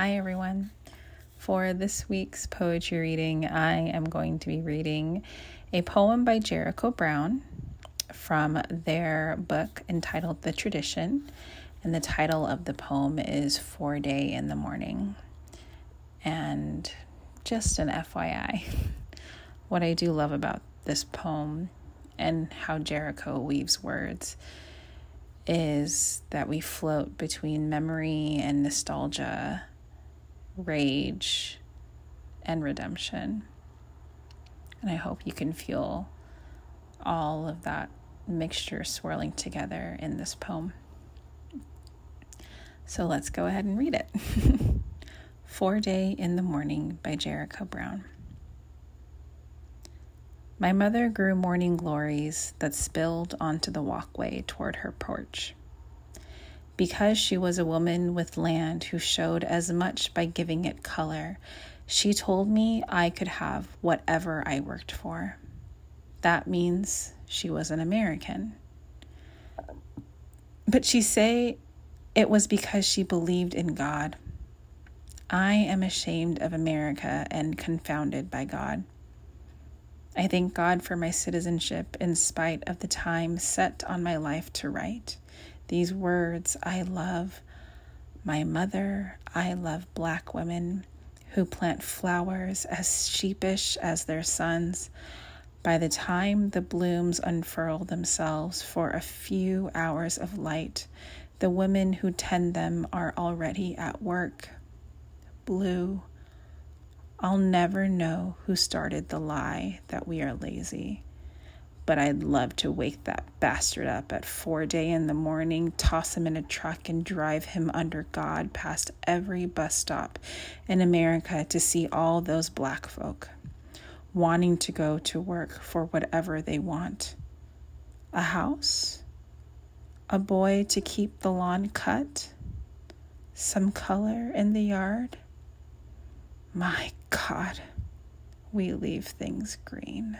Hi, everyone. For this week's poetry reading, I am going to be reading a poem by Jericho Brown from their book entitled The Tradition. And the title of the poem is Foreday in the Morning. And just an FYI, what I do love about this poem and how Jericho weaves words is that we float between memory and nostalgia rage, and redemption. And I hope you can feel all of that mixture swirling together in this poem. So let's go ahead and read it. Foreday in the Morning by Jericho Brown. My mother grew morning glories that spilled onto the walkway toward her porch because she was a woman with land who showed as much by giving it color, she told me I could have whatever I worked for. That means she was an American. But she say it was because she believed in God. I am ashamed of America and confounded by God. I thank God for my citizenship in spite of the time set on my life to write these words I love my mother, I love black women who plant flowers as sheepish as their sons. By the time the blooms unfurl themselves for a few hours of light, the women who tend them are already at work. Blue, I'll never know who started the lie that we are lazy but I'd love to wake that bastard up at foreday in the morning, toss him in a truck, and drive him under God past every bus stop in America to see all those black folk wanting to go to work for whatever they want. A house? A boy to keep the lawn cut? Some color in the yard? My God, we leave things green.